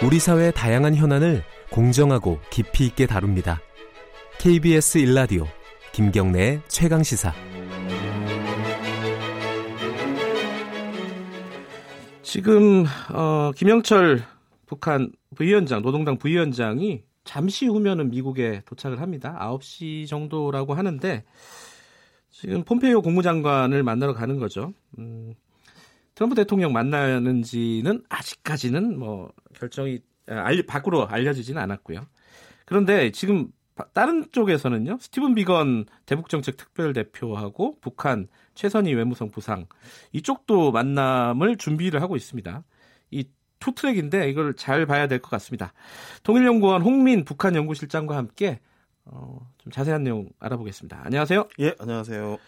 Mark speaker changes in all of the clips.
Speaker 1: 우리 사회의 다양한 현안을 공정하고 깊이 있게 다룹니다. KBS 일라디오 김경래의 최강 시사.
Speaker 2: 지금 어, 김영철 북한 부위원장, 노동당 부위원장이 잠시 후면은 미국에 도착을 합니다. 9시 정도라고 하는데 지금 폼페이오 국무장관을 만나러 가는 거죠. 음, 트럼프 대통령 만나는지는 아직까지는 뭐 결정이 아, 알, 밖으로 알려지지는 않았고요. 그런데 지금 다른 쪽에서는요. 스티븐 비건 대북정책 특별대표하고 북한 최선희 외무성 부상 이쪽도 만남을 준비를 하고 있습니다. 이 투트랙인데 이걸 잘 봐야 될 것 같습니다. 통일연구원 홍민 북한 연구실장과 함께 어, 좀 자세한 내용 알아보겠습니다. 안녕하세요.
Speaker 3: 예, 안녕하세요.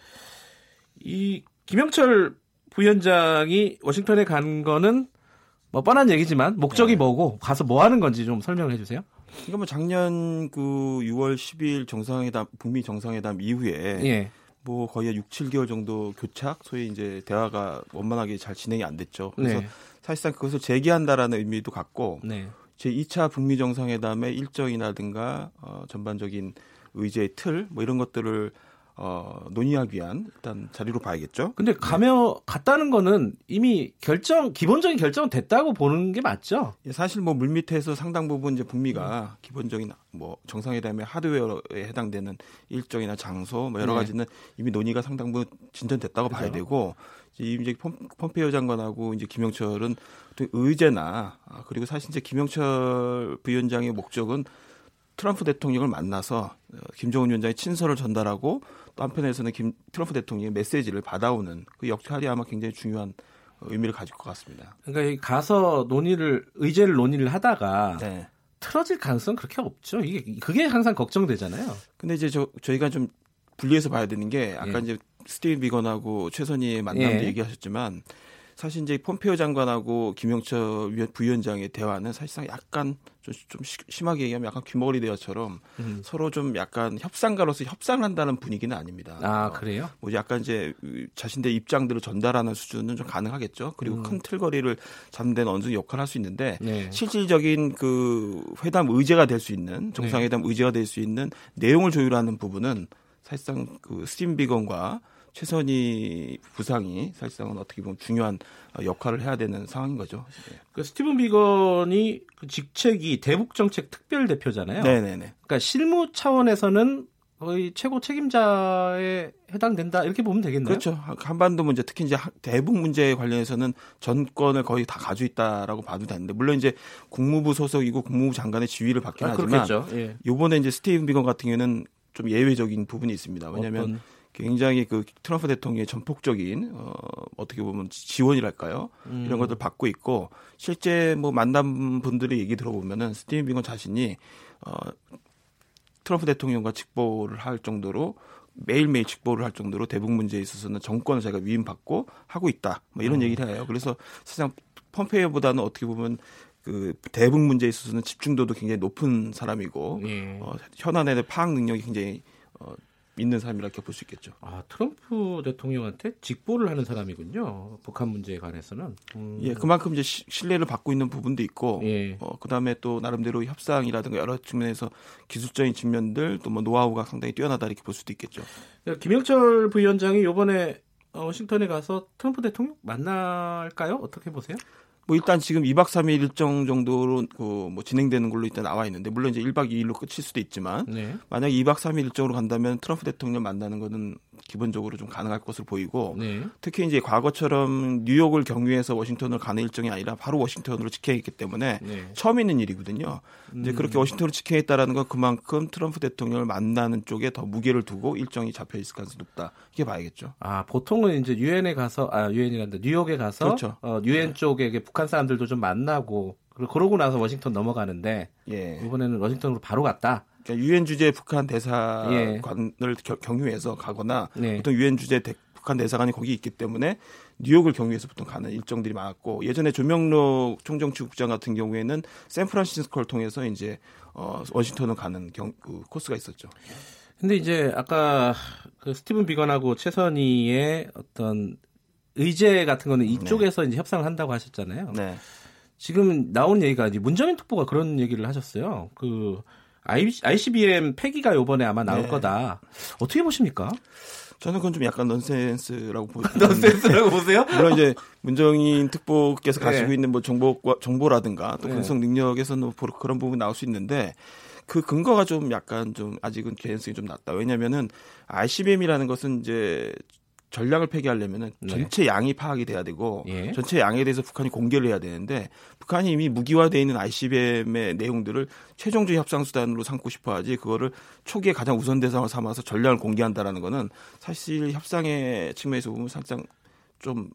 Speaker 2: 이 김영철 부위원장이 워싱턴에 간 거는 뭐 뻔한 얘기지만 목적이 네. 뭐고 가서 뭐 하는 건지 좀 설명을 해주세요.
Speaker 3: 그러니까 뭐 작년 그 6월 10일 정상회담 북미 정상회담 이후에 예. 뭐 거의 6, 7개월 정도 교착 소위 이제 대화가 원만하게 잘 진행이 안 됐죠. 그래서 네. 사실상 그것을 재개한다라는 의미도 갖고 네. 제 2차 북미 정상회담의 일정이라든가 어, 전반적인 의제의 틀 뭐 이런 것들을 어, 논의하기 위한 일단 자리로 봐야겠죠.
Speaker 2: 근데 가며 네. 갔다는 거는 이미 결정 기본적인 결정은 됐다고 보는 게 맞죠.
Speaker 3: 예, 사실 뭐 물밑에서 상당 부분 이제 북미가 음. 기본적인 뭐 정상회담의 하드웨어에 해당되는 일정이나 장소 뭐 여러 네. 가지는 이미 논의가 상당 부분 진전됐다고 그렇죠. 봐야 되고 이제 폼페이오 장관하고 이제 김영철은 또 의제나 아, 그리고 사실 이제 김영철 부위원장의 목적은 트럼프 대통령을 만나서 어, 김정은 위원장의 친서를 전달하고 또 한편에서는 김 트럼프 대통령의 메시지를 받아오는 그 역할이 아마 굉장히 중요한 의미를 가질 것 같습니다.
Speaker 2: 그러니까 가서 논의를 의제를 논의를 하다가 네. 틀어질 가능성 은 그렇게 없죠. 이게 그게 항상 걱정되잖아요.
Speaker 3: 근데 이제 저 저희가 좀 분리해서 봐야 되는 게 아까 예. 이제 스티브 비건하고 최선희의 만남도 예. 얘기하셨지만 사실 이제 폼페이오 장관하고 김영철 부위원장의 대화는 사실상 약간 좀, 좀 심하게 얘기하면 약간 귀머거리 대화처럼 음. 서로 좀 약간 협상가로서 협상을 한다는 분위기는 아닙니다.
Speaker 2: 아 그래요?
Speaker 3: 어, 뭐 약간 이제 자신의 입장들을 전달하는 수준은 좀 가능하겠죠. 그리고 음. 큰 틀거리를 잡는 데는 어느 정도 역할을 할 수 있는데 네. 실질적인 그 회담 의제가 될 수 있는 정상회담 네. 의제가 될 수 있는 내용을 조율하는 부분은 사실상 그 스팀 비건과 최선희 부상이 사실상은 어떻게 보면 중요한 역할을 해야 되는 상황인 거죠.
Speaker 2: 네. 그 스티븐 비건이 그 직책이 대북 정책 특별 대표잖아요.
Speaker 3: 네네네.
Speaker 2: 그러니까 실무 차원에서는 거의 최고 책임자에 해당된다 이렇게 보면 되겠네요.
Speaker 3: 그렇죠. 한반도 문제 특히 이제 대북 문제에 관련해서는 전권을 거의 다 가지고 있다라고 봐도 되는데 물론 이제 국무부 소속이고 국무부 장관의 지위를 받긴 아, 하지만 예. 이번에 이제 스티븐 비건 같은 경우는 좀 예외적인 부분이 있습니다. 왜냐하면 어떤... 굉장히 그 트럼프 대통령의 전폭적인 어 어떻게 보면 지원이랄까요 음. 이런 것들 받고 있고 실제 뭐 만난 분들의 얘기 들어보면은 스티븐 빙건 자신이 어 트럼프 대통령과 직보를 할 정도로 매일매일 직보를 할 정도로 대북 문제에 있어서는 정권을 자기가 위임받고 하고 있다. 뭐 이런 음. 얘기를 해요. 그래서 사실상 펌페이오보다는 어떻게 보면 그 대북 문제에 있어서는 집중도도 굉장히 높은 사람이고 예. 어, 현안에 파악 능력이 굉장히 어, 있는 사람이라 이렇게 볼 수 있겠죠.
Speaker 2: 아 트럼프 대통령한테 직보를 하는 사람이군요. 북한 문제에 관해서는.
Speaker 3: 음. 예, 그만큼 이제 시, 신뢰를 받고 있는 부분도 있고, 예. 어, 그 다음에 또 나름대로 협상이라든가 여러 측면에서 기술적인 측면들 또 뭐 노하우가 상당히 뛰어나다 이렇게 볼 수도 있겠죠.
Speaker 2: 그러니까 김영철 부위원장이 이번에 워싱턴에 가서 트럼프 대통령 만날까요? 어떻게 보세요?
Speaker 3: 뭐 일단 지금 2박 3일 일정 정도로 그 뭐 진행되는 걸로 일단 나와 있는데 물론 이제 1박 2일로 끝일 수도 있지만 네. 만약 2박 3일 일정으로 간다면 트럼프 대통령 만나는 거는 기본적으로 좀 가능할 것으로 보이고 네. 특히 이제 과거처럼 뉴욕을 경유해서 워싱턴을 가는 일정이 아니라 바로 워싱턴으로 직행했기 때문에 네. 처음 있는 일이거든요. 음. 이제 그렇게 워싱턴으로 직행했다라는 건 그만큼 트럼프 대통령을 만나는 쪽에 더 무게를 두고 일정이 잡혀 있을 가능성이 높다. 이렇게 봐야겠죠.
Speaker 2: 아 보통은 이제 유엔에 가서 아 유엔이란다 뉴욕에 가서 그렇죠. 어, 유엔 네. 쪽에 북한 사람들도 좀 만나고 그러고 나서 워싱턴 넘어가는데 예. 이번에는 워싱턴으로 바로 갔다.
Speaker 3: 그러니까 유엔 주재 북한 대사관을 예. 경유해서 가거나 네. 보통 유엔 주재 대, 북한 대사관이 거기 있기 때문에 뉴욕을 경유해서 보통 가는 일정들이 많았고 예전에 조명록 총정치국장 같은 경우에는 샌프란시스코를 통해서 이제 어, 워싱턴을 가는 경, 그 코스가 있었죠.
Speaker 2: 근데 이제 아까 그 스티븐 비건하고 최선희의 어떤 의제 같은 거는 이쪽에서 네. 이제 협상을 한다고 하셨잖아요. 네. 지금 나온 얘기가 이제 문정인 특보가 그런 얘기를 하셨어요. 그 ICBM 폐기가 요번에 아마 나올 네. 거다. 어떻게 보십니까?
Speaker 3: 저는 그건 좀 약간 넌센스라고 보고
Speaker 2: 넌센스라고 보세요?
Speaker 3: 물론 이제 문정인 특보께서 네. 가지고 있는 뭐 정보 정보라든가 또 분석 네. 능력에서는 뭐 그런 부분 나올 수 있는데 그 근거가 좀 약간 좀 아직은 개연성이 좀 낮다. 왜냐면은 ICBM이라는 것은 이제 전략을 폐기하려면은 네. 전체 양이 파악이 돼야 되고 예. 전체 양에 대해서 북한이 공개를 해야 되는데 북한이 이미 무기화돼 있는 ICBM의 내용들을 최종적 협상 수단으로 삼고 싶어하지 그거를 초기에 가장 우선 대상을 삼아서 전략을 공개한다라는 거는 사실 협상의 측면에서 보면 상당 좀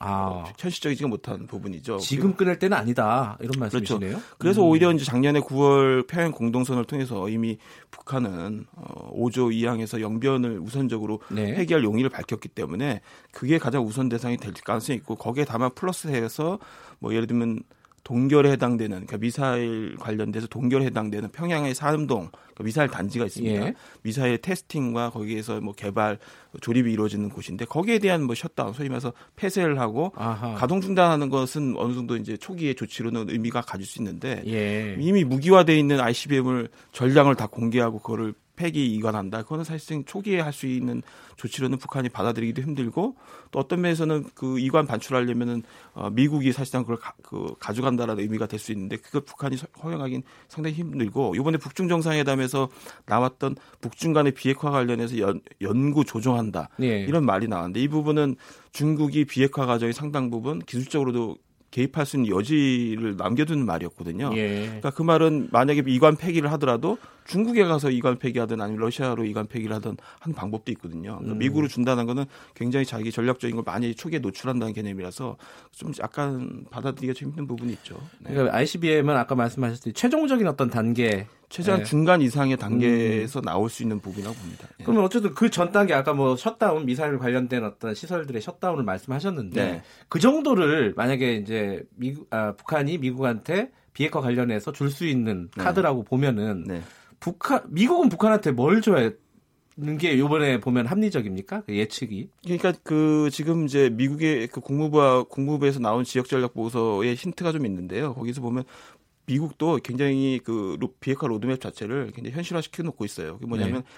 Speaker 3: 아. 현실적이지가 못한 부분이죠.
Speaker 2: 지금 끊을 때는 아니다. 이런 말씀이시네요.
Speaker 3: 그렇죠. 그래서 음. 오히려 이제 작년에 9월 평양 공동선을 통해서 이미 북한은 어 5조 2항에서 영변을 우선적으로 네. 폐기할 용의를 밝혔기 때문에 그게 가장 우선 대상이 될 가능성이 있고 거기에 다만 플러스해서 뭐 예를 들면 동결에 해당되는 그러니까 미사일 관련돼서 동결에 해당되는 평양의 산동 그러니까 미사일 단지가 있습니다. 예. 미사일 테스팅과 거기에서 뭐 개발 조립이 이루어지는 곳인데 거기에 대한 뭐 셧다운 소위 말해서 폐쇄를 하고 아하. 가동 중단하는 것은 어느 정도 이제 초기의 조치로는 의미가 가질 수 있는데 예. 이미 무기화돼 있는 ICBM을 전량을 다 공개하고 그거를 폐기 이관한다. 그거는 사실상 초기에 할 수 있는 조치로는 북한이 받아들이기도 힘들고 또 어떤 면에서는 그 이관 반출하려면은 어, 미국이 사실상 그걸 가, 그 가져간다라는 의미가 될 수 있는데 그걸 북한이 허용하기는 상당히 힘들고 이번에 북중 정상회담에서 나왔던 북중 간의 비핵화 관련해서 연, 연구 조정한다 네. 이런 말이 나왔는데 이 부분은 중국이 비핵화 과정의 상당 부분 기술적으로도 개입할 수 있는 여지를 남겨두는 말이었거든요. 예. 그러니까 그 말은 만약에 이관 폐기를 하더라도 중국에 가서 이관 폐기하든 아니면 러시아로 이관 폐기를 하든 한 방법도 있거든요. 그러니까 음. 미국으로 준다는 거는 굉장히 자기 전략적인 걸 많이 초기에 노출한다는 개념이라서 좀 약간 받아들이기가 좀 힘든 부분이 있죠.
Speaker 2: 네. 그러니까 ICBM은 아까 말씀하셨듯이 최종적인 어떤 단계
Speaker 3: 최소한 네. 중간 이상의 단계에서 음. 나올 수 있는 부분이라고 봅니다.
Speaker 2: 예. 그러면 어쨌든 그 전 단계 아까 뭐 셧다운 미사일 관련된 어떤 시설들의 셧다운을 말씀하셨는데 네. 그 정도를 만약에 이제 미국 아, 북한이 미국한테 비핵화 관련해서 줄 수 있는 네. 카드라고 보면은 네. 북한 미국은 북한한테 뭘 줘야 게 요번에 보면 합리적입니까? 그 예측이.
Speaker 3: 그러니까 그 지금 이제 미국의 그 국무부와 국무부에서 나온 지역 전략 보고서에 힌트가 좀 있는데요. 거기서 보면 미국도 굉장히 그 비핵화 로드맵 자체를 굉장히 현실화시켜 놓고 있어요. 그게 뭐냐면 네.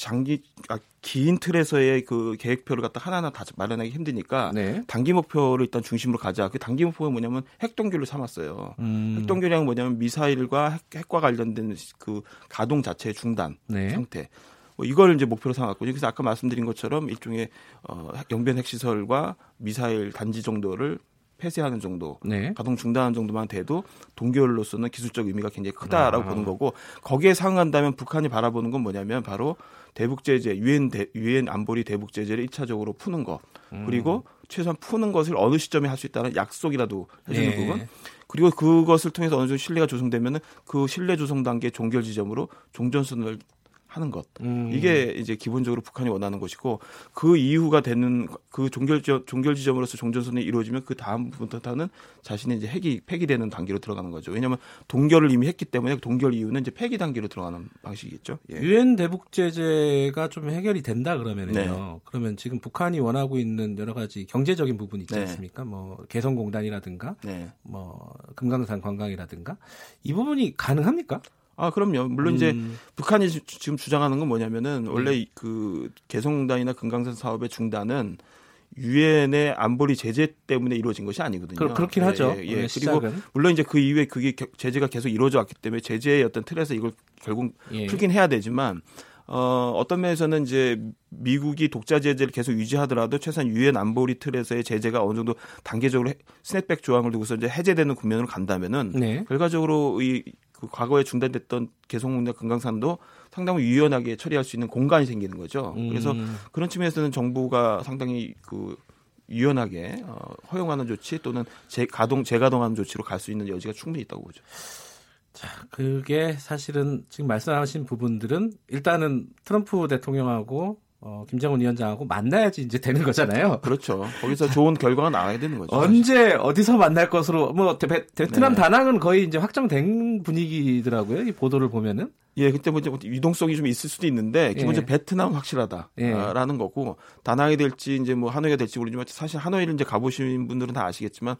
Speaker 3: 장기 아, 긴 틀에서의 그 계획표를 갖다 하나하나 다 마련하기 힘드니까 네. 단기 목표를 일단 중심으로 가자. 그 단기 목표가 뭐냐면 핵동결을 삼았어요. 음. 핵동결이란 뭐냐면 미사일과 핵, 과 관련된 그 가동 자체의 중단 네. 상태. 뭐 이걸 이제 목표로 삼았고 그래서 아까 말씀드린 것처럼 일종의 어 영변 핵시설과 미사일 단지 정도를 폐쇄하는 정도, 네. 가동 중단하는 정도만 돼도 동결로서는 기술적 의미가 굉장히 크다라고 아. 보는 거고 거기에 상응한다면 북한이 바라보는 건 뭐냐면 바로 대북 제재, 유엔 유엔 안보리 대북 제재를 1차적으로 푸는 것. 음. 그리고 최소한 푸는 것을 어느 시점에 할 수 있다는 약속이라도 해주는 네. 부분. 그리고 그것을 통해서 어느 정도 신뢰가 조성되면은 그 신뢰 조성 단계 종결 지점으로 종전선을 하는 것 음. 이게 이제 기본적으로 북한이 원하는 것이고 그 이후가 되는 그 종결 종결 지점으로서 종전선이 이루어지면 그 다음부터는 자신의 이제 핵이 폐기되는 단계로 들어가는 거죠. 왜냐하면 동결을 이미 했기 때문에 동결 이후는 이제 폐기 단계로 들어가는 방식이겠죠.
Speaker 2: 예. 유엔 대북 제재가 좀 해결이 된다 그러면은요. 네. 그러면 지금 북한이 원하고 있는 여러 가지 경제적인 부분 있지 네. 않습니까? 뭐 개성공단이라든가, 네. 뭐 금강산 관광이라든가 이 부분이 가능합니까?
Speaker 3: 아, 그럼요. 물론 음. 이제 북한이 지금 주장하는 건 뭐냐면은 원래 음. 그 개성공단이나 금강산 사업의 중단은 유엔의 안보리 제재 때문에 이루어진 것이 아니거든요.
Speaker 2: 그, 렇긴 예, 하죠.
Speaker 3: 예, 예. 그리고. 물론 이제 그 이후에 그게 제재가 계속 이루어져 왔기 때문에 제재의 어떤 틀에서 이걸 결국 예. 풀긴 해야 되지만 어, 어떤 면에서는 이제 미국이 독자 제재를 계속 유지하더라도 최소한 유엔 안보리 틀에서의 제재가 어느 정도 단계적으로 스냅백 조항을 두고서 이제 해제되는 국면으로 간다면은 네. 결과적으로 이 그 과거에 중단됐던 개성공단 금강산도 상당히 유연하게 처리할 수 있는 공간이 생기는 거죠. 음. 그래서 그런 측면에서는 정부가 상당히 그 유연하게 어, 허용하는 조치 또는 재가동 재가동하는 조치로 갈 수 있는 여지가 충분히 있다고 보죠.
Speaker 2: 자, 그게 사실은 지금 말씀하신 부분들은 일단은 트럼프 대통령하고 어, 김정은 위원장하고 만나야지 이제 되는 거잖아요.
Speaker 3: 그렇죠. 거기서 좋은 결과가 나와야 되는 거죠.
Speaker 2: 언제 어디서 만날 것으로 뭐 베, 베트남 네. 다낭은 거의 이제 확정된 분위기더라고요. 이 보도를 보면은.
Speaker 3: 예, 그때 뭐 이제 유동성이 좀 있을 수도 있는데 기본적으로 예. 베트남 확실하다라는 예. 거고 다낭이 될지 이제 뭐 하노이가 될지 모르지만 사실 하노이를 이제 가보신 분들은 다 아시겠지만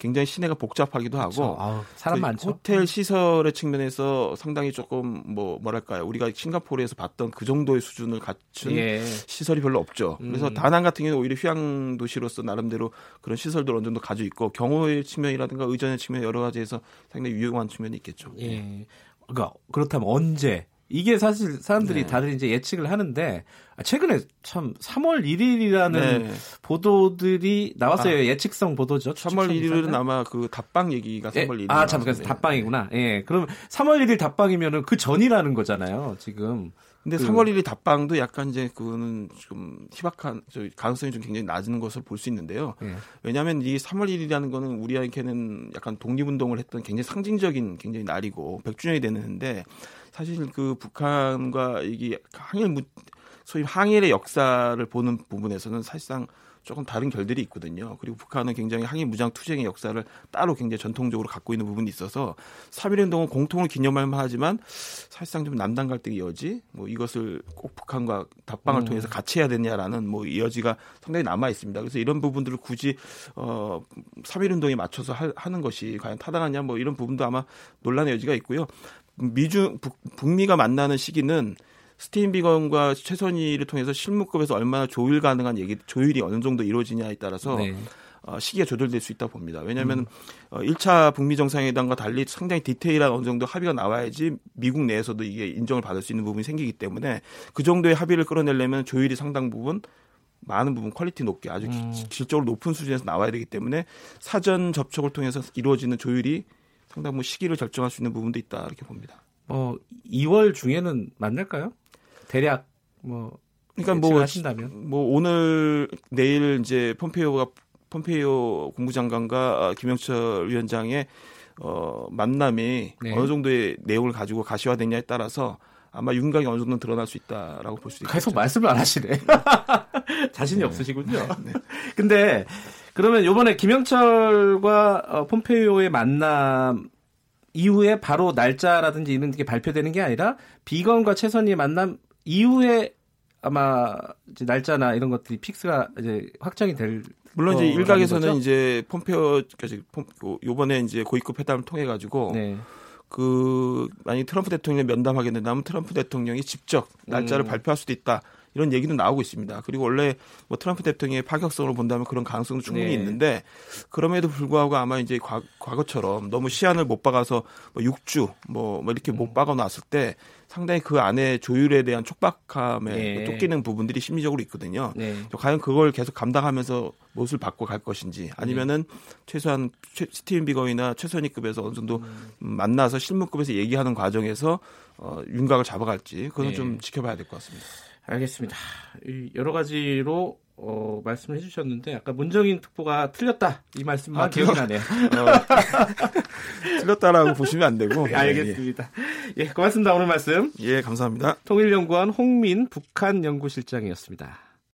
Speaker 3: 굉장히 시내가 복잡하기도. 하고
Speaker 2: 아우, 사람 많죠.
Speaker 3: 호텔 시설의 측면에서 상당히 조금 뭐 뭐랄까요 우리가 싱가포르에서 봤던 그 정도의 수준을 갖춘 예. 시설이 별로 없죠. 그래서 음. 다낭 같은 경우는 오히려 휴양 도시로서 나름대로 그런 시설들 어느 정도 가지고 있고 경호의 측면이라든가 의전의 측면 여러 가지에서 상당히 유용한 측면이 있겠죠.
Speaker 2: 예. 그러니까 그렇다면 언제 이게 사실 사람들이 네. 다들 이제 예측을 하는데 최근에 참 3월 1일이라는 네. 보도들이 나왔어요. 아, 예측성 보도죠.
Speaker 3: 3월 1일은 아마 그 답방 얘기가 3월 1일.
Speaker 2: 아, 참, 그래서 답방이구나. 예. 그럼 3월 1일 답방이면은 그 전이라는 거잖아요. 지금.
Speaker 3: 근데 그... 3월 1일 답방도 약간 이제 그거는 좀 희박한 저 가능성이 좀 굉장히 낮은 것을 볼 수 있는데요. 예. 왜냐하면 이 3월 1일이라는 거는 우리한테는 약간 독립운동을 했던 굉장히 상징적인 굉장히 날이고 100주년이 되는데 사실 그 북한과 이게 항일 소위 항일의 역사를 보는 부분에서는 사실상 조금 다른 결들이 있거든요. 그리고 북한은 굉장히 항일 무장 투쟁의 역사를 따로 굉장히 전통적으로 갖고 있는 부분이 있어서 3.1운동은 공통을 기념할 만 하지만 사실상 좀 남단 갈등의 여지, 뭐 이것을 꼭 북한과 답방을 음. 통해서 같이 해야 되냐라는 뭐 여지가 상당히 남아 있습니다. 그래서 이런 부분들을 굳이 어 3.1운동에 맞춰서 하, 하는 것이 과연 타당하냐 뭐 이런 부분도 아마 논란의 여지가 있고요. 미중 북, 북미가 만나는 시기는 스티븐 비건과 최선희를 통해서 실무급에서 얼마나 조율 가능한 얘기 조율이 어느 정도 이루어지냐에 따라서 네. 어, 시기가 조절될 수 있다고 봅니다. 왜냐하면 음. 어, 1차 북미 정상회담과 달리 상당히 디테일한 어느 정도 합의가 나와야지 미국 내에서도 이게 인정을 받을 수 있는 부분이 생기기 때문에 그 정도의 합의를 끌어내려면 조율이 상당 부분 많은 부분 quality 높게 아주 음. 질적으로 높은 수준에서 나와야 되기 때문에 사전 접촉을 통해서 이루어지는 조율이 상당 뭐 시기를 결정할 수 있는 부분도 있다 이렇게 봅니다.
Speaker 2: 어 2월 중에는 만날까요? 대략 뭐 그러니까 뭐 하신다면
Speaker 3: 뭐 오늘 내일 이제 폼페이오가 폼페이오 국무장관과 김영철 위원장의 어 만남이 네. 어느 정도의 내용을 가지고 가시화되냐에 따라서 아마 윤곽이 어느 정도 드러날 수 있다라고 볼 수 있겠죠.
Speaker 2: 계속 말씀을 안 하시네. 자신이 네. 없으시군요. 네. 근데 그러면 요번에 김영철과 어, 폼페이오의 만남 이후에 바로 날짜라든지 이런 게 발표되는 게 아니라 비건과 최선희 만남 이후에 아마 이제 날짜나 이런 것들이 픽스가 이제 확정이 될
Speaker 3: 물론 이제 일각에서는 이제 폼페오까지 요번에 이제 고위급 회담을 통해 가지고 네. 그 만약 트럼프 대통령 면담하게 된다면 트럼프 대통령이 직접 날짜를 음. 발표할 수도 있다. 이런 얘기도 나오고 있습니다. 그리고 원래 뭐 트럼프 대통령의 파격성으로 본다면 그런 가능성도 충분히 네. 있는데 그럼에도 불구하고 아마 이제 과, 거처럼 너무 시한을 못 박아서 뭐 6주 뭐, 뭐 이렇게 못 음. 박아 놨을 때 상당히 그 안에 조율에 대한 촉박함에 네. 쫓기는 부분들이 심리적으로 있거든요. 네. 과연 그걸 계속 감당하면서 무엇을 바꿔 갈 것인지 아니면은 네. 최소한 최, 스티븐 비거이나 최선희급에서 어느 정도 음. 만나서 실무급에서 얘기하는 과정에서 어, 윤곽을 잡아갈지 그건 네. 좀 지켜봐야 될 것 같습니다.
Speaker 2: 알겠습니다. 여러 가지로 어, 말씀을 해주셨는데 아까 문정인 특보가 틀렸다 이 말씀만 아, 기억이 나네요. 어,
Speaker 3: 틀렸다라고 보시면 안 되고.
Speaker 2: 네, 알겠습니다. 예, 고맙습니다 오늘 말씀.
Speaker 3: 예, 감사합니다.
Speaker 2: 통일연구원 홍민 북한 연구실장이었습니다.